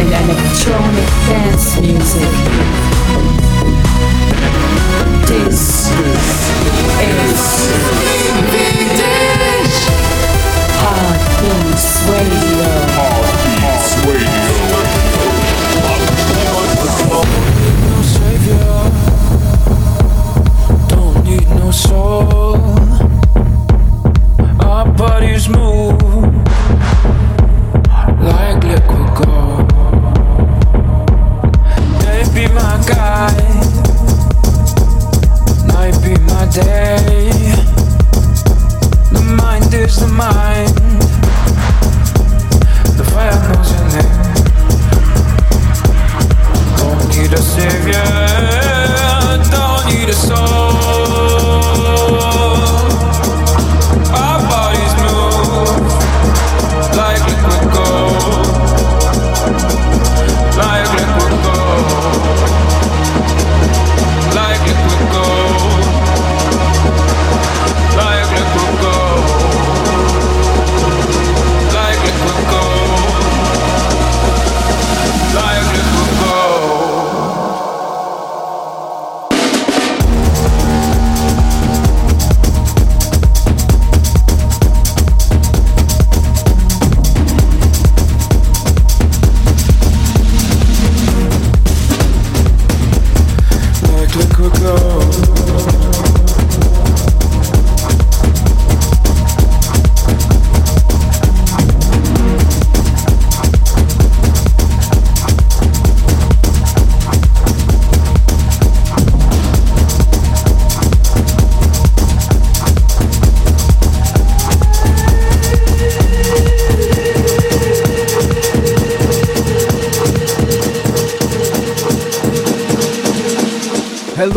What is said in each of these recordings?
In electronic dance music. This is Heartbeats Radio. Heartbeats Radio. No savior. Don't need no soul. Our bodies move savior, don't need a soul.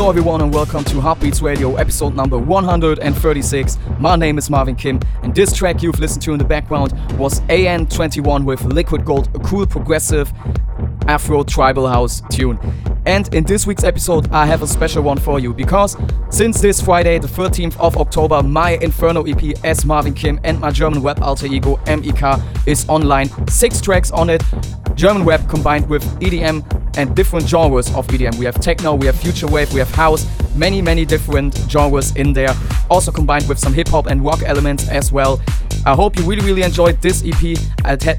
Everyone, and welcome to Heartbeats Radio, episode number 136. My name is Marvin Kim, and this track you've listened to in the background was AN21 with Liquid Gold, a cool progressive Afro tribal house tune. And in this week's episode, I have a special one for you because since this Friday, the 13th of October, my Inferno EP as Marvin Kim and my German web alter ego MEK is online. Six tracks on it, German web combined with EDM and different genres of EDM. We have techno, we have future wave, we have house, many, many different genres in there. Also combined with some hip hop and rock elements as well. I hope you really, really enjoyed this EP.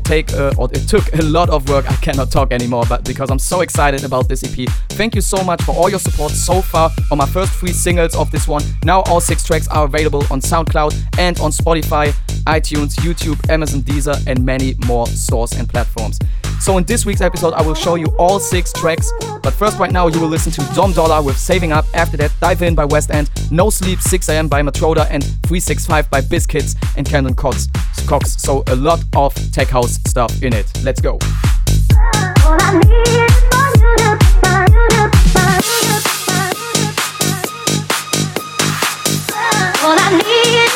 Take, uh, or it took a lot of work. I cannot talk anymore, but because I'm so excited about this EP. Thank you so much for all your support so far on my first three singles of this one. Now all six tracks are available on SoundCloud and on Spotify, iTunes, YouTube, Amazon, Deezer, and many more stores and platforms. So in this week's episode, I will show you all six tracks. But first, right now, you will listen to Dom Dollar with Saving Up. After that, Dive In by West End, No Sleep 6 AM by Matroda, and 365 by Biscuits and Cox. Cox. So a lot of tech house stuff in it. Let's go. All I need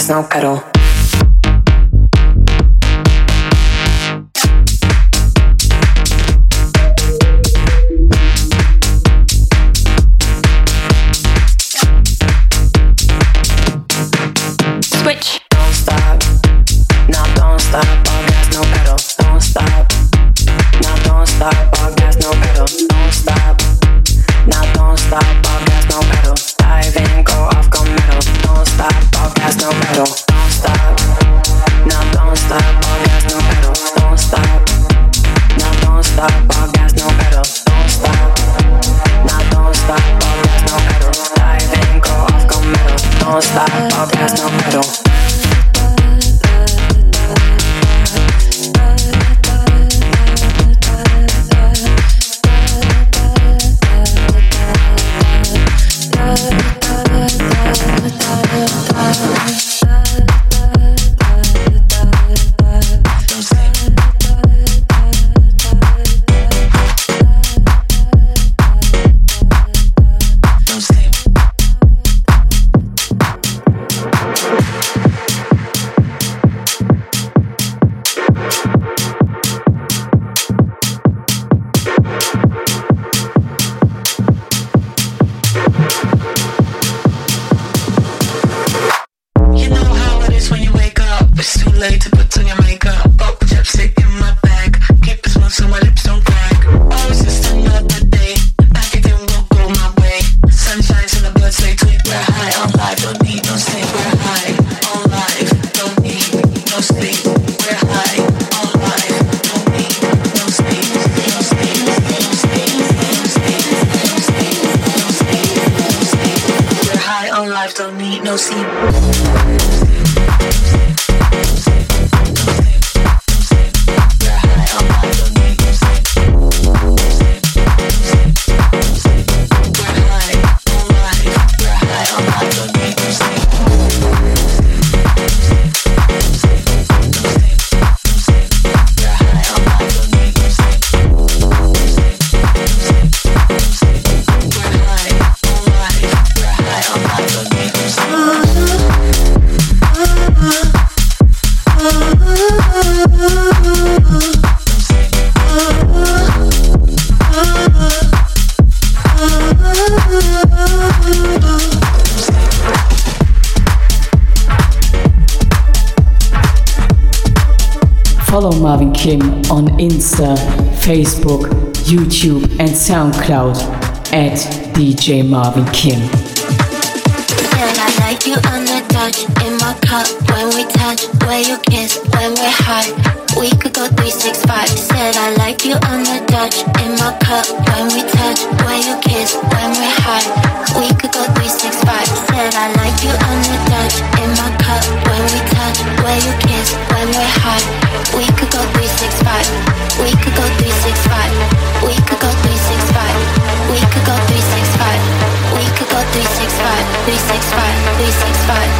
Jazz not Roll. Him on Insta, Facebook, YouTube, and SoundCloud at DJ Marvin Kim. Like you on the touch in my cup when we touch, where you kiss, when we're high. We could go three, six, five. Said I like you on the touch in my cup when we touch, where you kiss. 365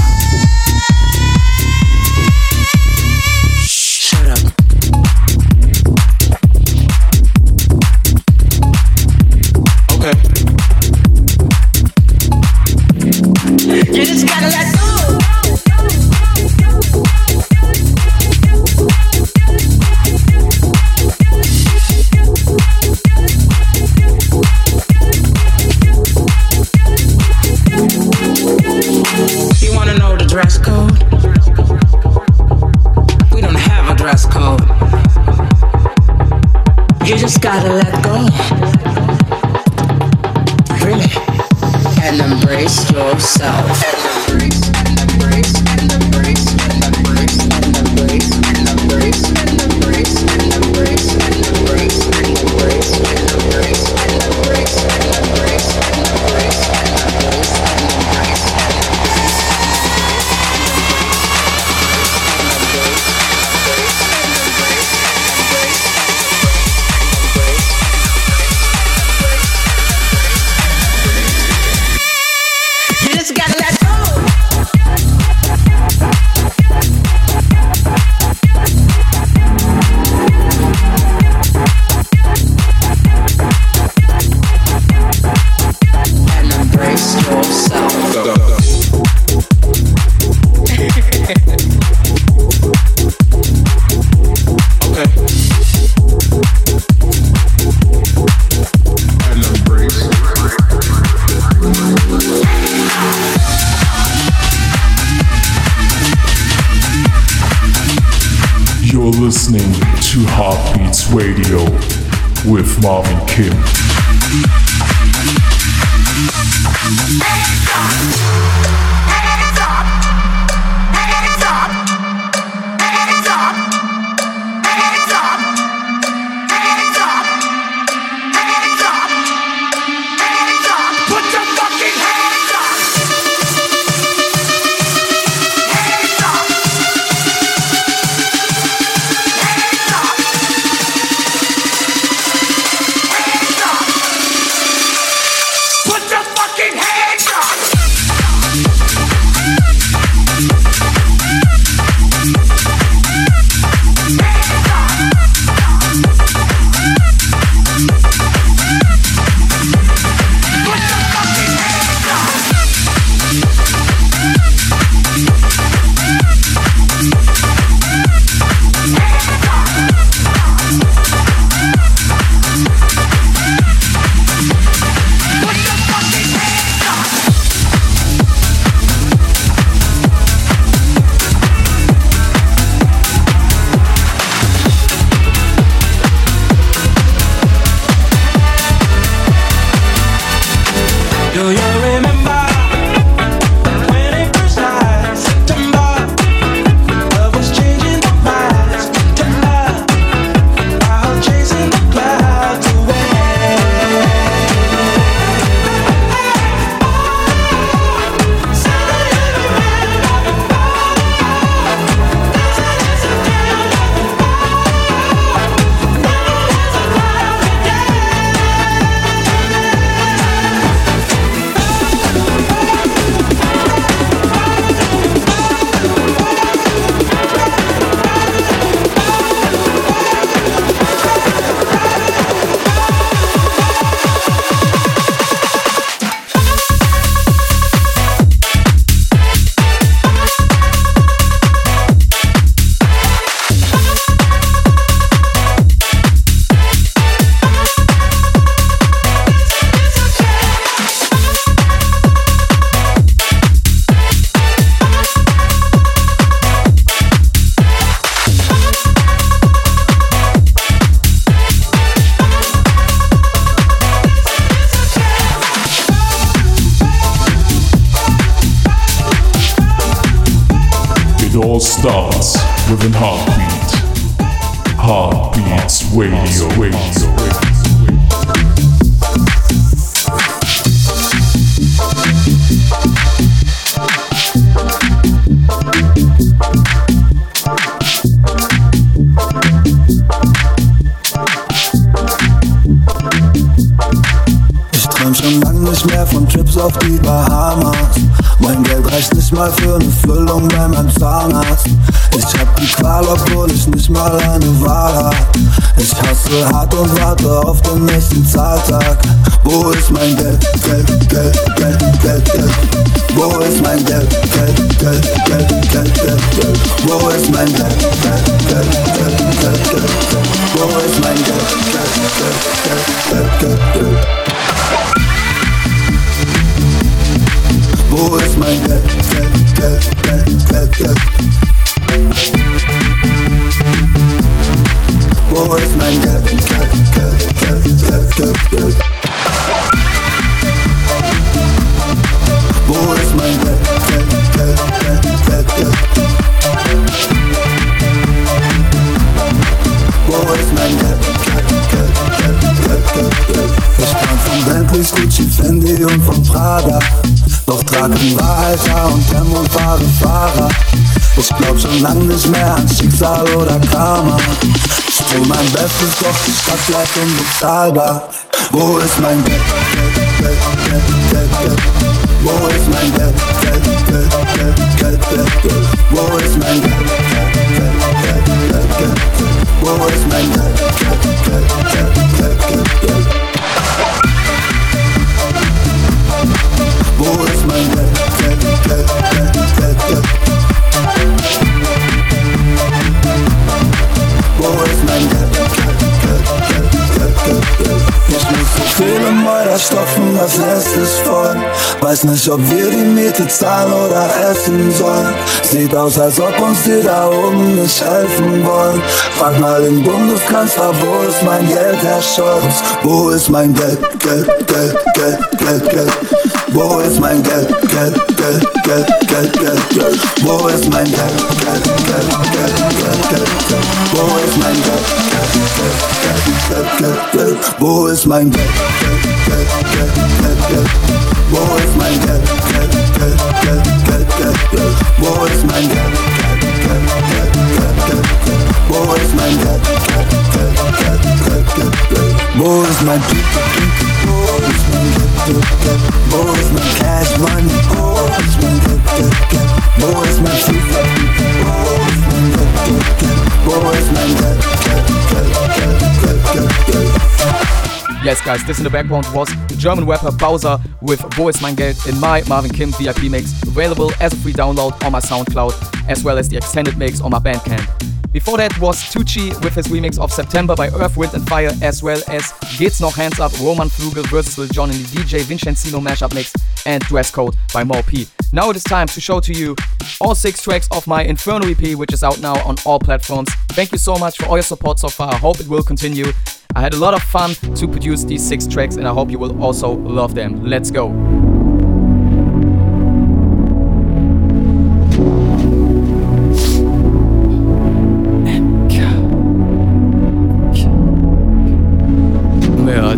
Marvin Kim. Ich hab die Qual, obwohl ich nicht mal eine Wahl hab. Ich hasse hart und warte auf den nächsten Zahltag. Wo ist mein Geld? Geld, Geld, Geld, Geld, Geld. Wo ist mein Geld? Geld, Geld, Geld, Geld, Geld, Geld. Wo ist mein Geld? Geld, Geld, Geld, Geld, Geld, Geld. Wo ist mein Geld? Geld, Geld, Geld, Geld, Geld, Geld. Wo ist mein Geld? Geld, Geld, Geld, Geld, Geld. Wo ist mein Geld? Wo ist mein Geld? Wo ist mein Geld? Ich kam von Bentleys, Gucci, Fendi und von Prada. Doch trage Wahrheiter und Tempo und fahre Fahrrad. Ich glaub schon lang nicht mehr an Schicksal oder Karma. Tu mein Bestes, doch die Stadt bleibt unbezahlbar. Wo ist mein Geld? Wo ist mein Geld? Geld, Geld, Geld, Geld, Geld, Geld. Wo ist mein Geld? Geld, Geld, Geld, Geld. Wo ist mein Geld? Wo ist mein Geld. Im Meuter stopfen, das Nest ist voll. Weiß nicht, ob wir die Miete zahlen oder essen sollen. Sieht aus, als ob uns die da oben nicht helfen wollen. Frag mal den Bundeskanzler, wo ist mein Geld, Herr Scholz? Wo ist mein Geld, Geld, Geld, Geld, Geld, Geld? Wo ist mein Geld, Geld, Geld, Geld, Geld, Geld, Geld? Wo ist mein Geld, Geld, Geld, Geld, Geld? Wo ist mein Geld, Geld, Geld, Geld, Geld, Geld? Wo ist mein Geld, Geld, Geld, Geld, Geld, Geld? Wo ist mein Geld, Geld, Geld, Geld, Geld, Geld, Geld? Wo ist mein Geld, Geld, Geld, Geld, Geld, Geld, Geld? Wo ist mein Geld, Geld, Geld, Geld, Geld, Geld, Geld? Wo ist mein Geld, Wo ist mein Geld, Geld? Wo ist mein Cash Money? Wo ist mein Geld, Geld, Geld? Wo ist mein Fußball? Wo ist mein Geld, Geld, Geld? Wo ist mein Geld, Geld, Geld, Geld, Geld, Geld, Geld? Yes, guys, this in the background was the German rapper Bowser with Wo ist mein Geld in my Marvin Kim VIP mix, available as a free download on my SoundCloud, as well as the extended mix on my Bandcamp. Before that was Tucci with his remix of September by Earth, Wind and Fire, as well as Geht's noch Hands Up, Roman Flugel versus Lil in the DJ Vincenzino mashup mix, and Dress Code by Mo P. Now it is time to show to you all six tracks of my Inferno EP, which is out now on all platforms. Thank you so much for all your support so far. I hope it will continue. I had a lot of fun to produce these six tracks, and I hope you will also love them. Let's go.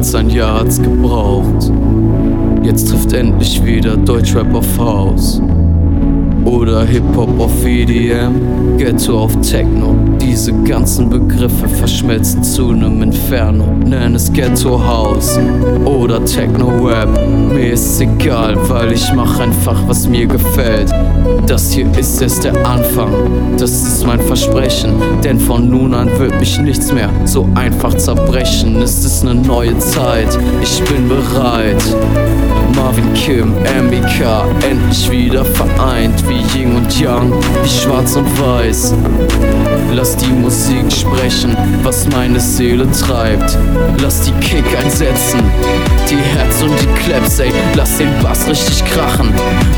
Als ein Jahr hat's gebraucht. Jetzt trifft endlich wieder Deutschrap auf Haus. Oder Hip-Hop auf EDM, Ghetto auf Techno. Diese ganzen Begriffe verschmelzen zu nem Inferno. Nenn es Ghetto House oder Techno Rap. Mir ist egal, weil ich mach einfach, was mir gefällt. Das hier ist erst der Anfang, das ist mein Versprechen. Denn von nun an wird mich nichts mehr so einfach zerbrechen. Es ist ne neue Zeit, ich bin bereit. Marvin Kim, MBK, endlich wieder vereint wie Yin und Yang, wie Schwarz und Weiß. Lass die Musik sprechen, was meine Seele treibt. Lass die Kick einsetzen, die Herz und die Claps, ey. Lass den Bass richtig krachen,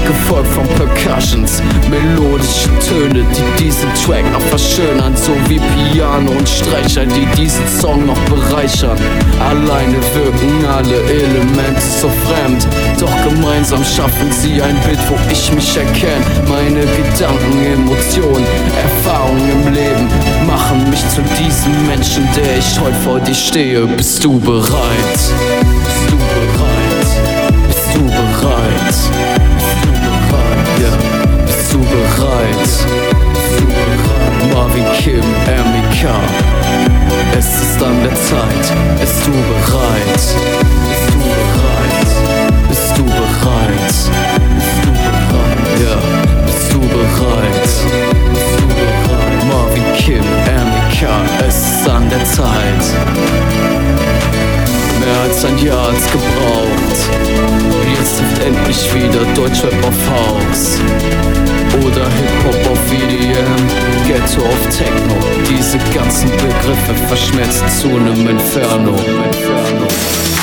gefolgt von Percussions, melodische Töne, die diesen Track noch verschönern, so wie Piano und Streicher, die diesen Song noch bereichern. Alleine wirken alle Elemente so fremd, doch gemeinsam schaffen sie ein Bild, wo ich mich erkenne. Meine Gedanken, Emotionen, Erfahrungen im Leben machen mich zu diesem Menschen, der ich heute vor dir stehe. Bist du bereit? Bist du bereit? Bist du bereit? Bist du bereit? Ja. Bist du bereit? Bist du bereit? Marvin Kim, MK. Es ist an der Zeit. Bist du bereit? Bist du bereit? Bist du bereit? Bist du bereit? Ja. Bist du bereit? sicher, es ist an der Zeit. Mehr als ein Jahr hat's gebraucht. Jetzt trifft endlich wieder Deutschrap auf House. Oder Hip-Hop auf VDM, Ghetto auf Techno. Diese ganzen Begriffe verschmelzen zu einem Inferno. Inferno.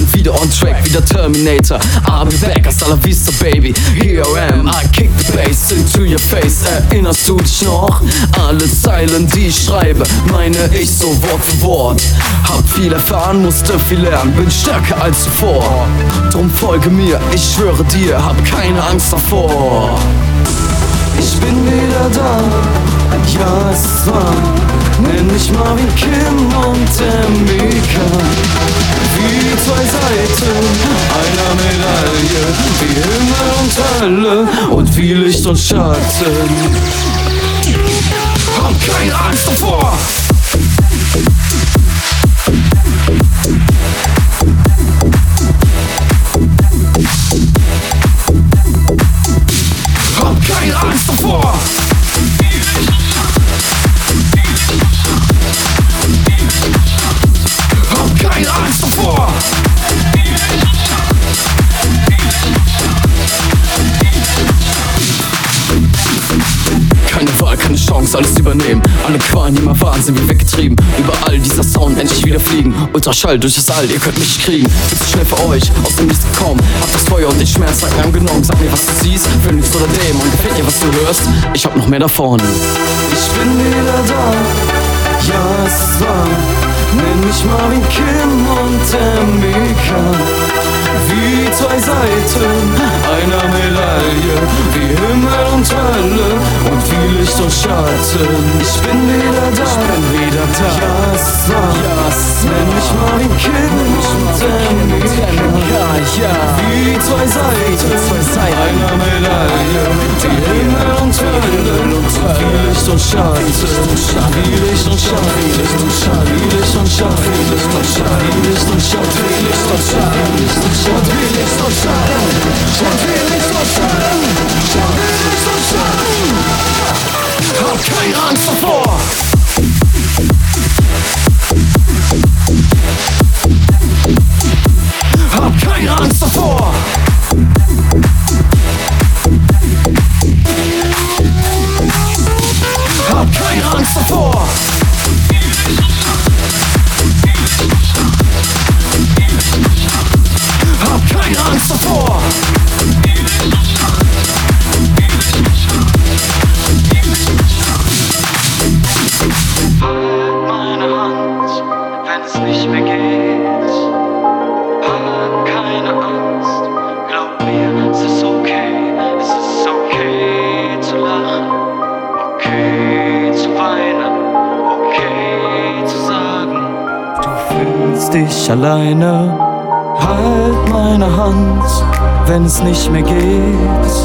Sind wieder on track, wieder Terminator. I'll be back, hasta la vista, baby. Here I am, I kick the bass into your face. Erinnerst du dich noch? Alle Zeilen, die ich schreibe, meine ich so Wort für Wort. Hab viel erfahren, musste viel lernen, bin stärker als zuvor. Drum folge mir, ich schwöre dir, hab keine Angst davor. Ich bin wieder da, ja es Nenn mich Marvin Kim und Emika. Wie zwei Seiten einer Medaille Wie Himmel und Hölle und wie Licht und Schatten. Hab keine Angst davor. Hab keine Angst davor keine Angst davor Keine Wahl, keine Chance, alles übernehmen. Alle Qualen, immer Wahnsinn, wie weggetrieben. Überall dieser Sound, endlich wieder fliegen. Ultraschall durch das All, ihr könnt mich kriegen. Ist zu schnell für euch, aus dem Nichts gekommen. Hab das Feuer und den Schmerz lang angenommen. Sag mir, was du siehst, Phoenix oder Dämon. Gefällt dir, was du hörst? Ich hab noch mehr davon. Ich bin wieder da, ja, es wahr. Nenn mich Marvin Kim und Emika. Wie zwei Seiten einer Medaille, wie Himmel und Licht und Schatten. Ich bin wieder da, ich bin wieder da. Ja, wahr, ja, ist Nenn mich Marvin Kim und Emika. Ja, wie zwei Seiten einer Medaille, wie Himmel und Hölle und wie Licht und Schatten. Wie Licht und Schatten, wie Licht und Schatten, wie Licht und Schatten, wie Licht und Schatten, wie Licht und Schatten, wie Licht und Schatten, wie Licht und Schatten. Wie Licht und Schatten, wie Licht und Schatten, schaut wie Licht und Schatten. Hab keine Angst davor. Hab keine Angst davor. Keine Angst davor. Es nicht mehr geht. Hab keine Angst, glaub mir, es ist okay. Es ist okay zu lachen, okay zu weinen, okay zu sagen, du fühlst dich alleine. Halt meine Hand, wenn es nicht mehr geht.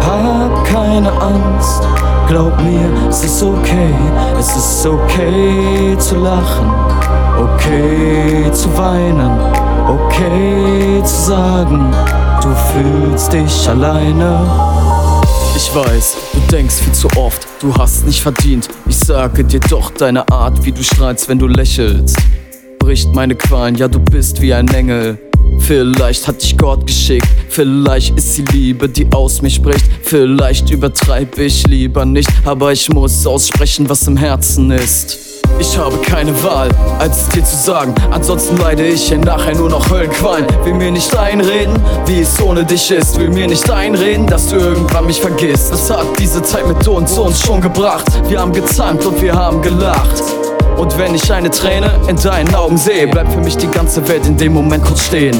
Hab keine Angst, glaub mir, es ist okay. Es ist okay zu lachen, okay zu weinen, okay zu sagen, du fühlst dich alleine. Ich weiß, du denkst viel zu oft, du hast nicht verdient. Ich sage dir doch deine Art, wie du strahlst, wenn du lächelst bricht meine Qualen, ja du bist wie ein Engel. Vielleicht hat dich Gott geschickt, vielleicht ist die Liebe, die aus mir spricht. Vielleicht übertreibe ich lieber nicht, aber ich muss aussprechen, was im Herzen ist. Ich habe keine Wahl, als es dir zu sagen. Ansonsten leide ich hier nachher nur noch Höllenqualen. Will mir nicht einreden, wie es ohne dich ist. Will mir nicht einreden, dass du irgendwann mich vergisst. Das hat diese Zeit mit uns uns schon gebracht. Wir haben gezankt und wir haben gelacht. Und wenn ich eine Träne in deinen Augen sehe, bleibt für mich die ganze Welt in dem Moment kurz stehen.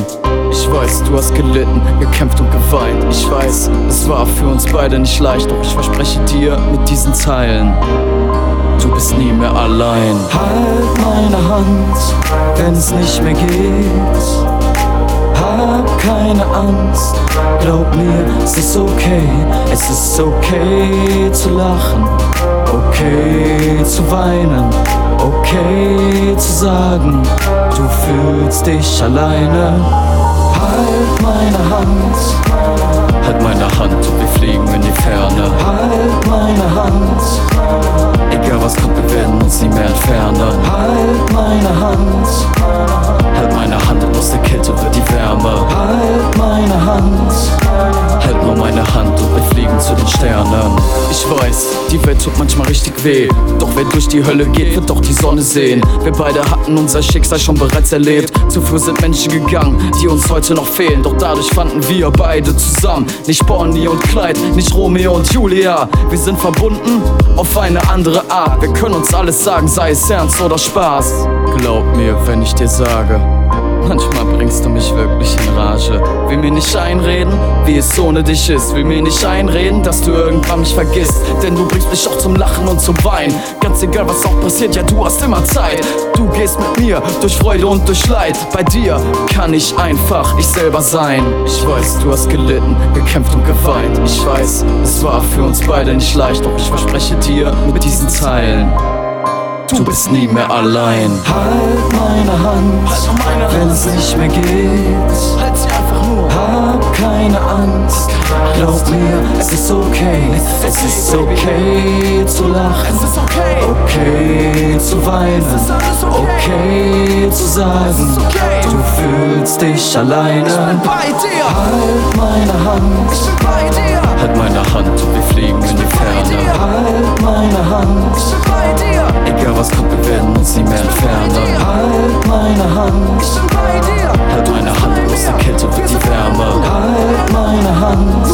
Ich weiß, du hast gelitten, gekämpft und geweint. Ich weiß, es war für uns beide nicht leicht, doch ich verspreche dir mit diesen Zeilen. Du bist nie mehr allein. Halt meine Hand, wenn es nicht mehr geht. Hab keine Angst, glaub mir, es ist okay. Es ist okay zu lachen, Okay zu weinen, okay zu sagen, du fühlst dich alleine. Halt meine Hand, halt meine Hand und wir fliegen in die Ferne. Halt meine Hand, egal was kommt, wir werden uns nie mehr entfernen. Halt meine Hand, halt meine Hand und aus der Kälte wird die Wärme. Halt meine Hand, meine Hand und wir fliegen zu den Sternen. Ich weiß, die Welt tut manchmal richtig weh, doch wer durch die Hölle geht, wird doch die Sonne sehen. Wir beide hatten unser Schicksal schon bereits erlebt. Zuvor sind Menschen gegangen, die uns heute noch fehlen, doch dadurch fanden wir beide zusammen. Nicht Bonnie und Clyde, nicht Romeo und Julia. Wir sind verbunden auf eine andere Art. Wir können uns alles sagen, sei es ernst oder Spaß. Glaub mir, wenn ich dir sage. Manchmal bringst du mich wirklich in Rage. Will mir nicht einreden, wie es ohne dich ist. Will mir nicht einreden, dass du irgendwann mich vergisst. Denn du bringst mich auch zum Lachen und zum Weinen. Ganz egal, was auch passiert, ja, du hast immer Zeit. Du gehst mit mir durch Freude und durch Leid. Bei dir kann ich einfach ich selber sein. Ich weiß, du hast gelitten, gekämpft und geweint. Ich weiß, es war für uns beide nicht leicht. Doch ich verspreche dir mit diesen Zeilen. Du bist nie mehr allein. Halt meine Hand, wenn es nicht mehr geht. Halt sie einfach nur. Hab keine Angst. Glaub mir, es ist okay. Es ist okay zu lachen. Es ist okay. Okay zu weinen. Okay zu sagen. Du fühlst dich alleine. Ich bin bei dir. Halt meine Hand. Ich bin bei dir. Halt meine Hand und wir fliegen in die Ferne. Halt meine Hand. Egal was kommt, wir werden uns nie mehr entfernen. Halt meine Hand. Halt meine Hand und aus der Kälte wird die Wärme. Halt meine Hand.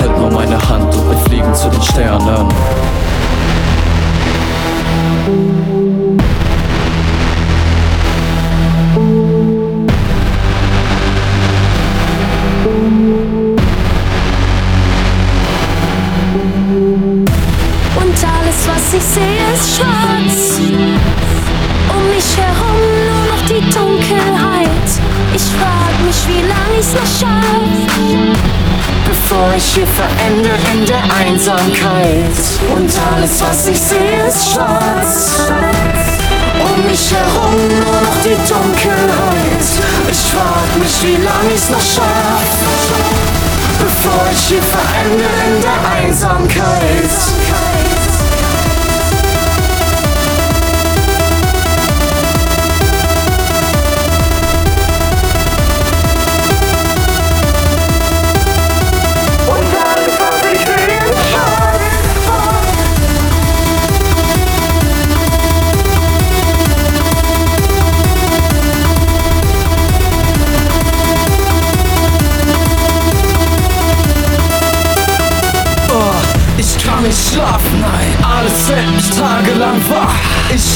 Halt nur meine Hand und wir fliegen zu den Sternen. Ist schwarz. Um mich herum nur noch die Dunkelheit. Ich frag mich, wie lang ich's noch schaff. Bevor ich hier verende in der Einsamkeit. Und alles, was ich sehe, ist schwarz. Um mich herum nur noch die Dunkelheit. Ich frag mich, wie lang ich's noch schaff. Bevor ich hier verende in der Einsamkeit.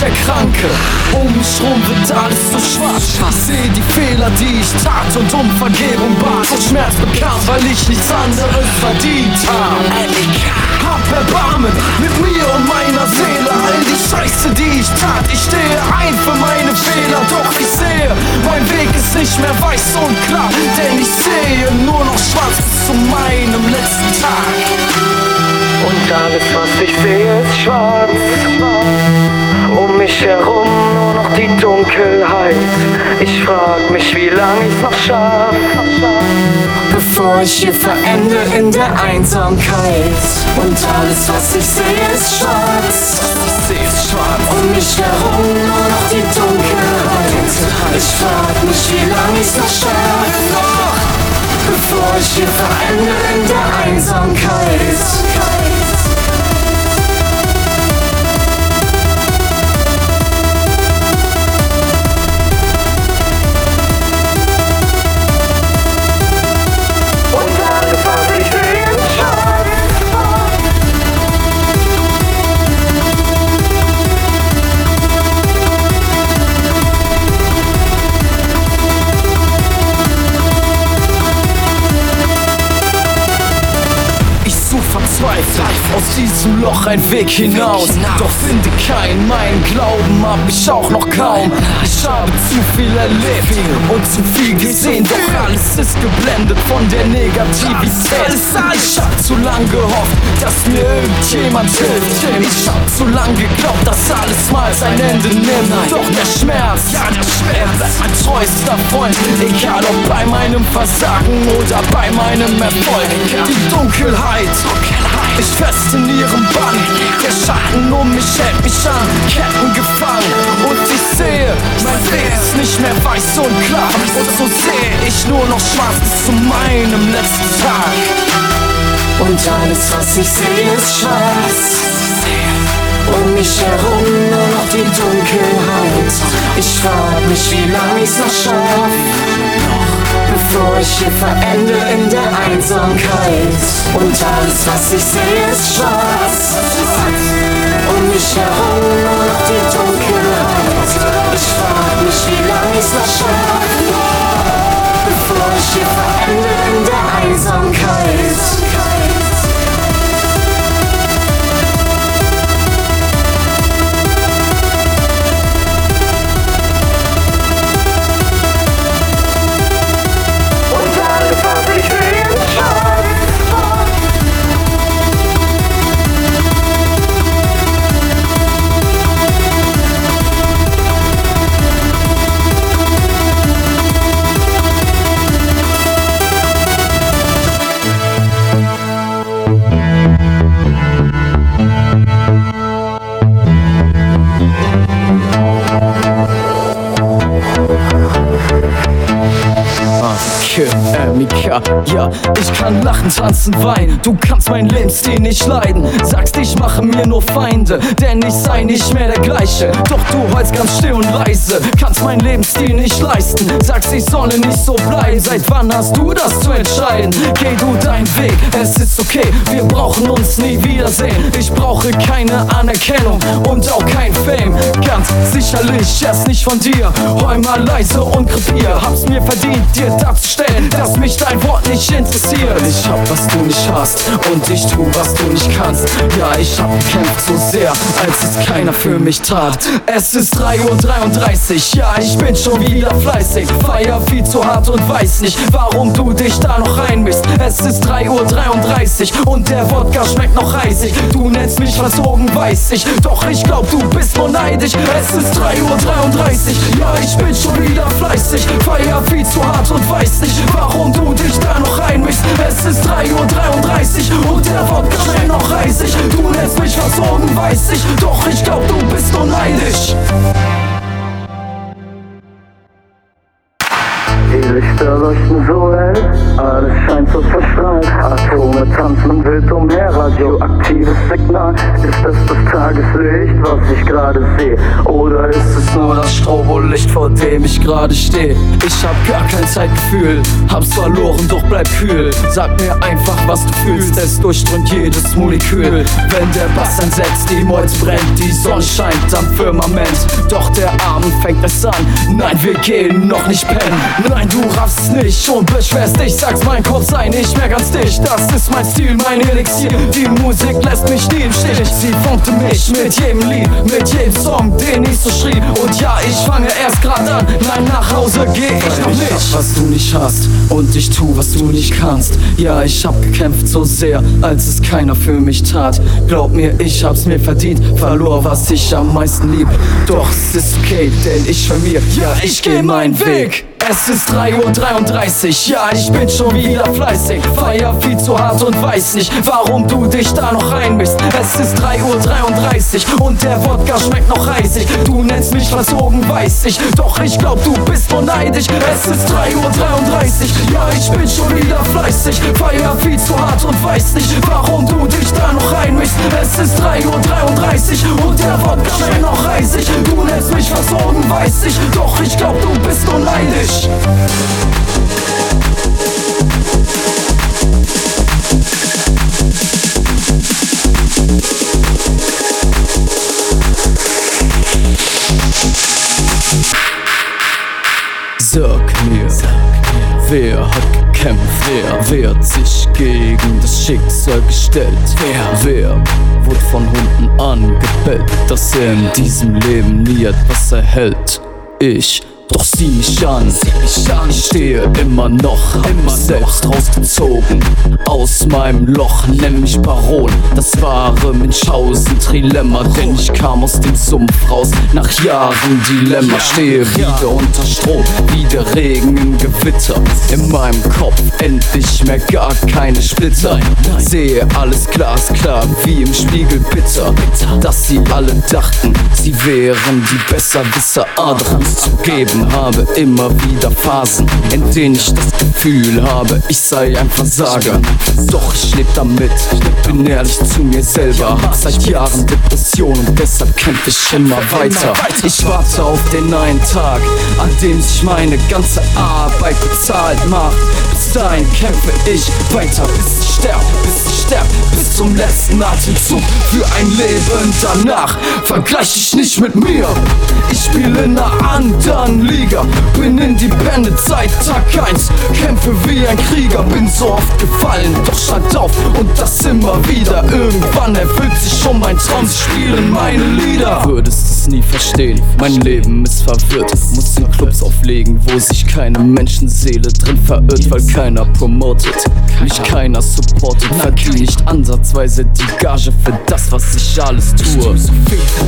Ich erkranke, um rum wird alles so schwarz. Ich sehe die Fehler, die ich tat und um Vergebung bat. Und Schmerz bekam, weil ich nichts anderes verdient hab. Hab Erbarmen mit mir und meiner Seele. All die Scheiße, die ich tat, ich stehe ein für meine Fehler. Doch ich sehe, mein Weg ist nicht mehr weiß und klar. Denn ich sehe nur noch schwarz zu meinem letzten Tag. Und alles, was ich sehe, ist schwarz. Um mich herum nur noch die Dunkelheit. Ich frag mich, wie lang ich's noch schaff. Bevor ich hier verende in der Einsamkeit. Und alles, was ich sehe, ist schwarz. Um mich herum nur noch die Dunkelheit. Ich frag mich, wie lang ich's noch schaff. Bevor ich hier verende in der Einsamkeit. Weg hinaus. Doch finde keinen, mein Glauben hab ich auch noch kaum. Ich habe zu viel erlebt und zu viel gesehen, doch alles ist geblendet von der Negativität. Ich hab zu lang gehofft, dass mir irgendjemand hilft. Ich hab zu lang geglaubt, dass alles mal sein Ende nimmt. Doch der Schmerz, ja der Schmerz, bleibt mein treuster Freund. Egal ob bei meinem Versagen oder bei meinem Erfolg. Die Dunkelheit, ich fest in ihrem Bann. Der Schatten um mich hält mich an, Ketten gefangen. Und ich sehe, Weg ist nicht mehr weiß und klar. Und so sehe ich nur noch schwarz bis zu meinem letzten Tag. Und alles, was ich sehe, ist schwarz. Um mich herum nur noch die Dunkelheit. Ich frag mich, wie lange ich's noch schaff. Bevor ich hier verende in der Einsamkeit. Und alles, was ich sehe, ist schwarz. Um mich herum nur noch die Dunkelheit. Ich frag mich, wie lange ich's noch schaff. Bevor Mika, ja, ich kann lachen, tanzen, weinen. Du kannst mein Lebensstil nicht leiden. Sagst, ich mache mir nur Feinde, denn ich sei nicht mehr der gleiche. Doch du heulst ganz still und leise, kannst mein Lebensstil nicht leisten. Sagst, ich solle nicht so bleiben. Seit wann hast du das zu entscheiden? Geh du deinen Weg, es ist okay, wir brauchen uns nie wiedersehen. Ich brauche keine Anerkennung und auch kein Fame. Ganz sicherlich erst nicht von dir. Heul mal leise und krepier. Hab's mir verdient, dir darzustellen, dass mich dein Wort nicht interessiert. Ich hab, was du nicht hast und ich tu, was du nicht kannst. Ja, ich hab gekämpft so sehr, als es keiner für mich tat. Es ist 3.33 Uhr, ja, ich bin schon wieder fleißig. Feier viel zu hart und weiß nicht, warum du dich da noch reinmischst. Es ist 3.33 Uhr und der Wodka schmeckt noch reisig. Du nennst mich versogen, weiß ich, doch ich glaub, du bist nur neidisch. Es ist 3.33 Uhr, ja, ich bin schon wieder fleißig. Feier viel zu hart und weiß nicht, warum du dich da noch reinmischst. Es ist 3.33 Uhr und der Wodka schmeckt noch reisig. Du nennst mich versogen, weiß ich, doch ich glaub, du bist nur. Die Lichter leuchten so gerade stehe? Ich hab gar kein Zeitgefühl, hab's verloren, doch bleib kühl. Sag mir einfach, was du fühlst, es durchströmt jedes Molekül. Wenn der Bass einsetzt, die Meute brennt, die Sonne scheint am Firmament. Doch der Abend fängt es an, nein, wir gehen noch nicht pennen. Nein, du raffst nicht und beschwerst dich, sagst mein Kopf sei nicht mehr ganz dicht. Das ist mein Stil, mein Elixier. Die Musik lässt mich nie im Stich. Sie funkte mich mit jedem Lied, mit jedem Song, den ich so schrieb. Und ja, ich fange erst grad an, nein, nach Hause geh ich noch nicht. Ich hab, was du nicht hast und ich tu, was du nicht kannst. Ja, ich hab gekämpft so sehr, als es keiner für mich tat. Glaub mir, ich hab's mir verdient, verlor, was ich am meisten lieb. Doch es ist okay, denn ich mir, ja, ich geh meinen Weg. Es ist 3.33 Uhr, ja, ich bin schon wieder fleißig. Feier viel zu hart und weiß nicht, warum du dich da noch reinmischst. Es ist 3.33 Uhr und der Wodka schmeckt noch reisig. Du nennst mich versogen, weiß ich, doch ich glaub, du bist nur neidisch. Es ist 3.33 Uhr, ja, ich bin schon wieder fleißig. Feier viel zu hart und weiß nicht, warum du dich da noch reinmischst. Es ist 3.33 Uhr und der Wodka schmeckt noch reisig. Du nennst mich versogen, weiß ich, doch ich glaub, du bist nur neidisch. Sag mir, Wer hat gekämpft? Wer wehrt sich gegen das Schicksal gestellt? Wer, wer wurde von Hunden angebellt, dass er in diesem Leben nie etwas erhält? Ich doch sieh mich an, ich stehe immer noch, mich selbst rausgezogen aus meinem Loch, nenn mich Baron. Das wahre Münchhausen Trilemma, denn ich kam aus dem Sumpf raus nach Jahren Dilemma. Stehe wieder unter Strom, wie der Regen im Gewitter. In meinem Kopf endlich mehr gar keine Splitter. Sehe alles glasklar wie im Spiegel bitter, dass sie alle dachten, sie wären die Besserwisser. Adern zu geben habe immer wieder Phasen, in denen ich das Gefühl habe, ich sei ein Versager. Doch ich lebe damit, bin ehrlich zu mir selber. Hab seit Jahren Depression und deshalb kämpfe ich immer weiter. Ich warte auf den einen Tag, an dem sich meine ganze Arbeit bezahlt macht. Dahin kämpfe ich weiter, bis ich sterb, bis ich sterb, bis zum letzten Atemzug für ein Leben danach. Vergleich dich nicht mit mir, ich spiele in einer anderen Liga. Bin independent seit Tag 1, kämpfe wie ein Krieger. Bin so oft gefallen, doch stand auf und das immer wieder. Irgendwann erfüllt sich schon mein Traum, sie spielen meine Lieder. Würdest es nie verstehen, mein Leben ist verwirrt. Muss in Clubs auflegen, wo sich keine Menschenseele drin verirrt, weil keiner promotet, mich keiner supportet. Verdiene nicht ansatzweise die Gage für das, was ich alles tue.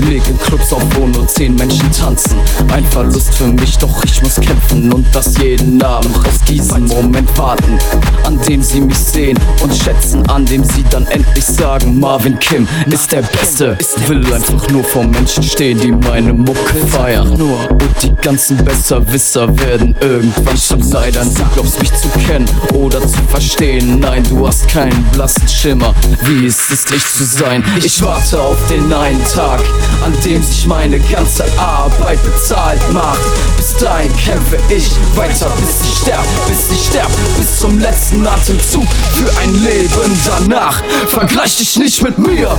Leg in Clubs auf, wo nur zehn Menschen tanzen. Ein Verlust für mich, doch ich muss kämpfen und das jeden Abend auf diesen Moment warten, an dem sie mich sehen und schätzen, an dem sie dann endlich sagen, Marvin Kim ist der Beste. Will einfach nur vor Menschen stehen, die meine Mucke feiern. Und die ganzen Besserwisser werden irgendwann schon leidern. Du glaubst mich zu kennen oder zu verstehen. Nein, du hast keinen blassen Schimmer, wie es ist, ich zu sein. Ich warte auf den einen Tag, an dem sich meine ganze Arbeit bezahlt macht. Bis dahin kämpfe ich weiter, bis ich sterb, bis ich sterb, bis zum letzten Atemzug für ein Leben danach. Vergleich dich nicht mit mir,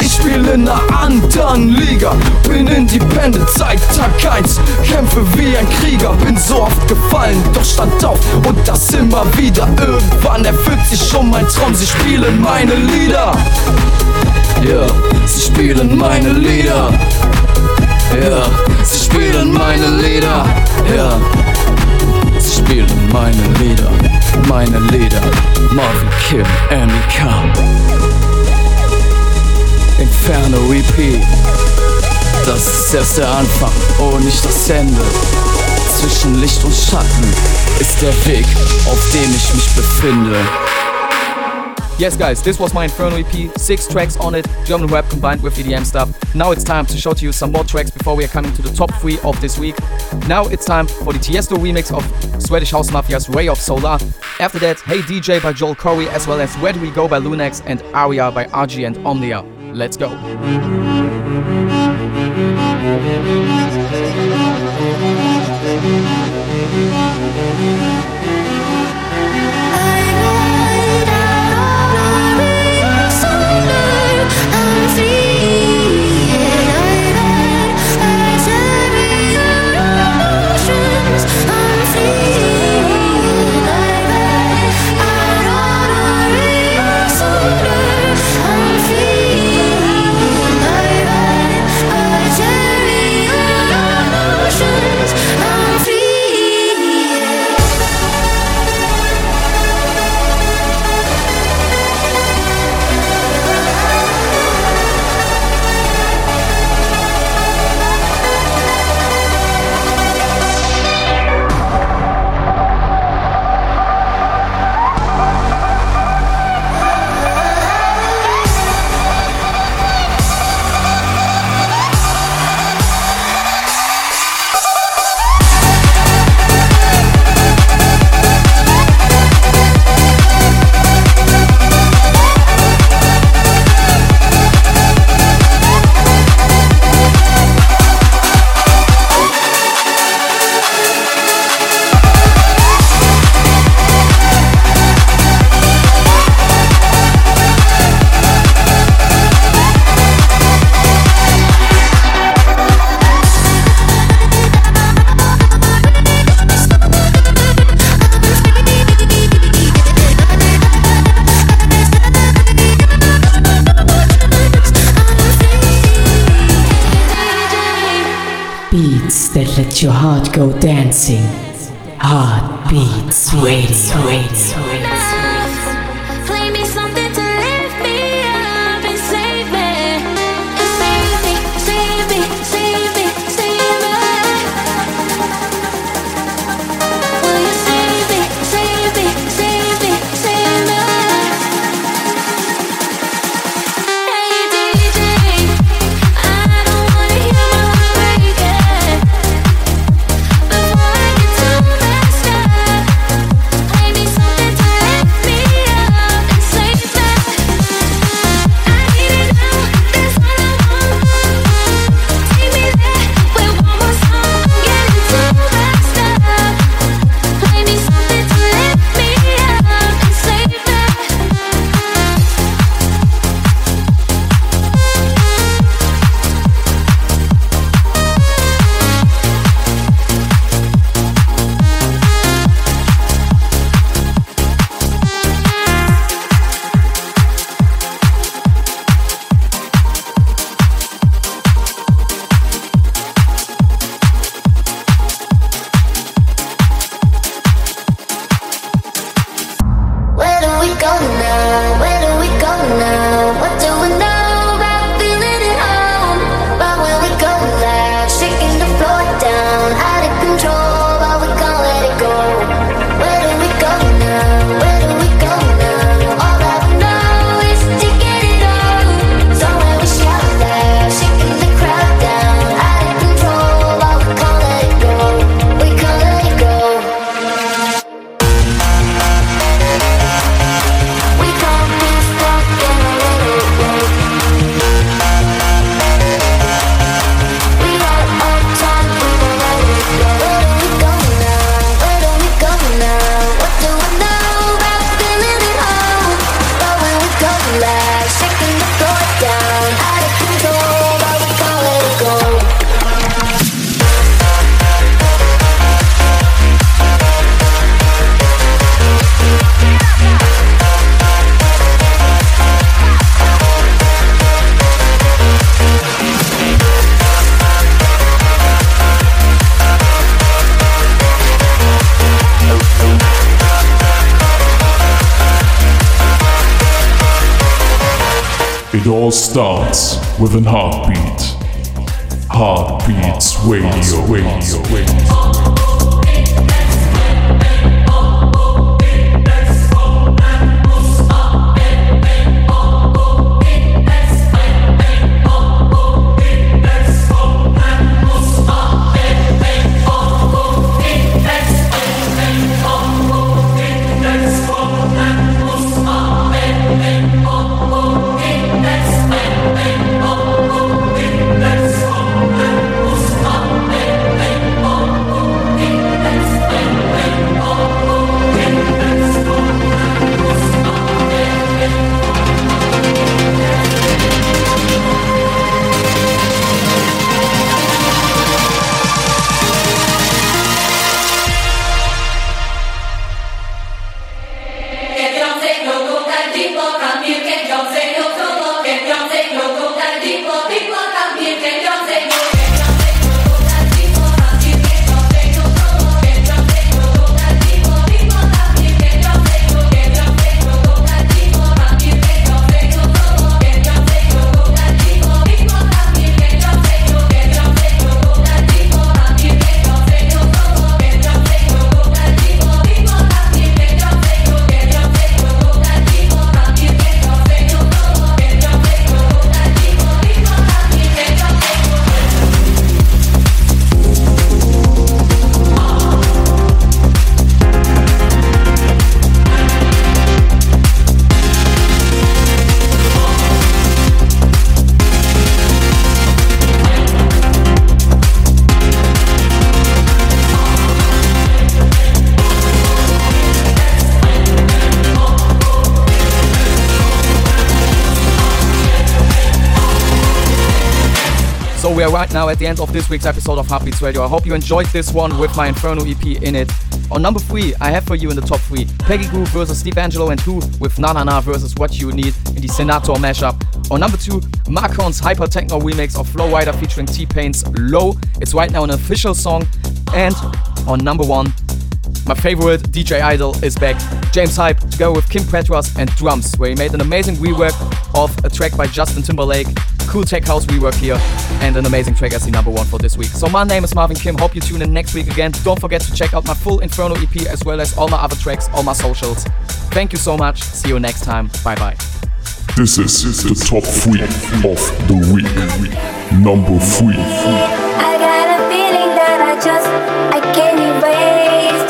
ich spiele in einer anderen Liga. Bin independent seit Tag 1, kämpfe wie ein Krieger. Bin so oft gefallen, doch stand auf und das immer wieder. Irgendwann erfüllt sich schon mein Traum, sie spielen meine Lieder. Ja, sie spielen meine Lieder. Ja, sie spielen meine Lieder. Ja, sie spielen meine Lieder. Meine Lieder. Marvin Kim, MEK. Inferno EP. Das ist erst der Anfang und nicht das Ende. Zwischen Licht und Schatten ist der Weg, auf dem ich mich befinde. Yes, guys, this was my Inferno EP. Six tracks on it, German rap combined with EDM stuff. Now it's time to show to you some more tracks before we are coming to the top three of this week. Now it's time for the Tiesto remix of Swedish House Mafia's Ray of Solar. After that, Hey DJ by Joel Corey, as well as Where Do We Go by Lunax and Aria by RG and Omnia. Let's go. I'm free. It all starts with an heartbeat. Heartbeats Radio, Radio, Radio. Are right now at the end of this week's episode of Heartbeats Radio. I hope you enjoyed this one with my Inferno EP in it. On number three, I have for you in the top three Peggy Goo versus Steve Angelo and Who with Na Na Na versus What You Need in the Senator mashup. On number two, Marcon's hyper techno remix of Flow Rider featuring T Pain's Low. It's right now an official song. And on number one, my favorite DJ idol is back, James Hype, together with Kim Petras and Drums, where he made an amazing rework of a track by Justin Timberlake. Cool tech house rework here, and an amazing track as the number one for this week. So my name is Marvin Kim. Hope you tune in next week again. Don't forget to check out my full Inferno EP as well as all my other tracks, all my socials. Thank you so much. See you next time. Bye bye. This is the top three of the week. Number three. I got a feeling that I just I can't erase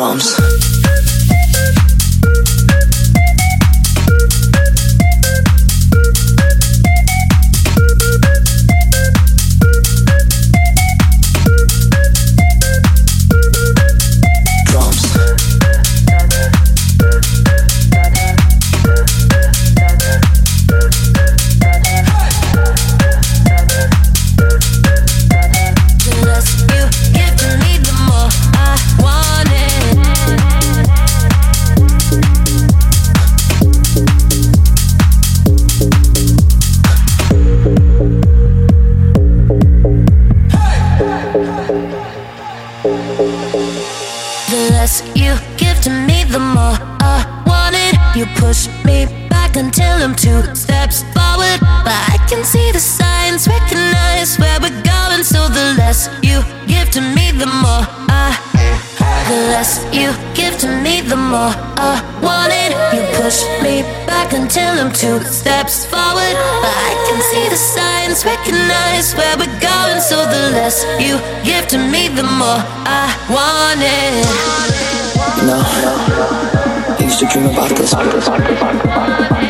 drums. less you give to me, the more I want it. no no I used to dream about this.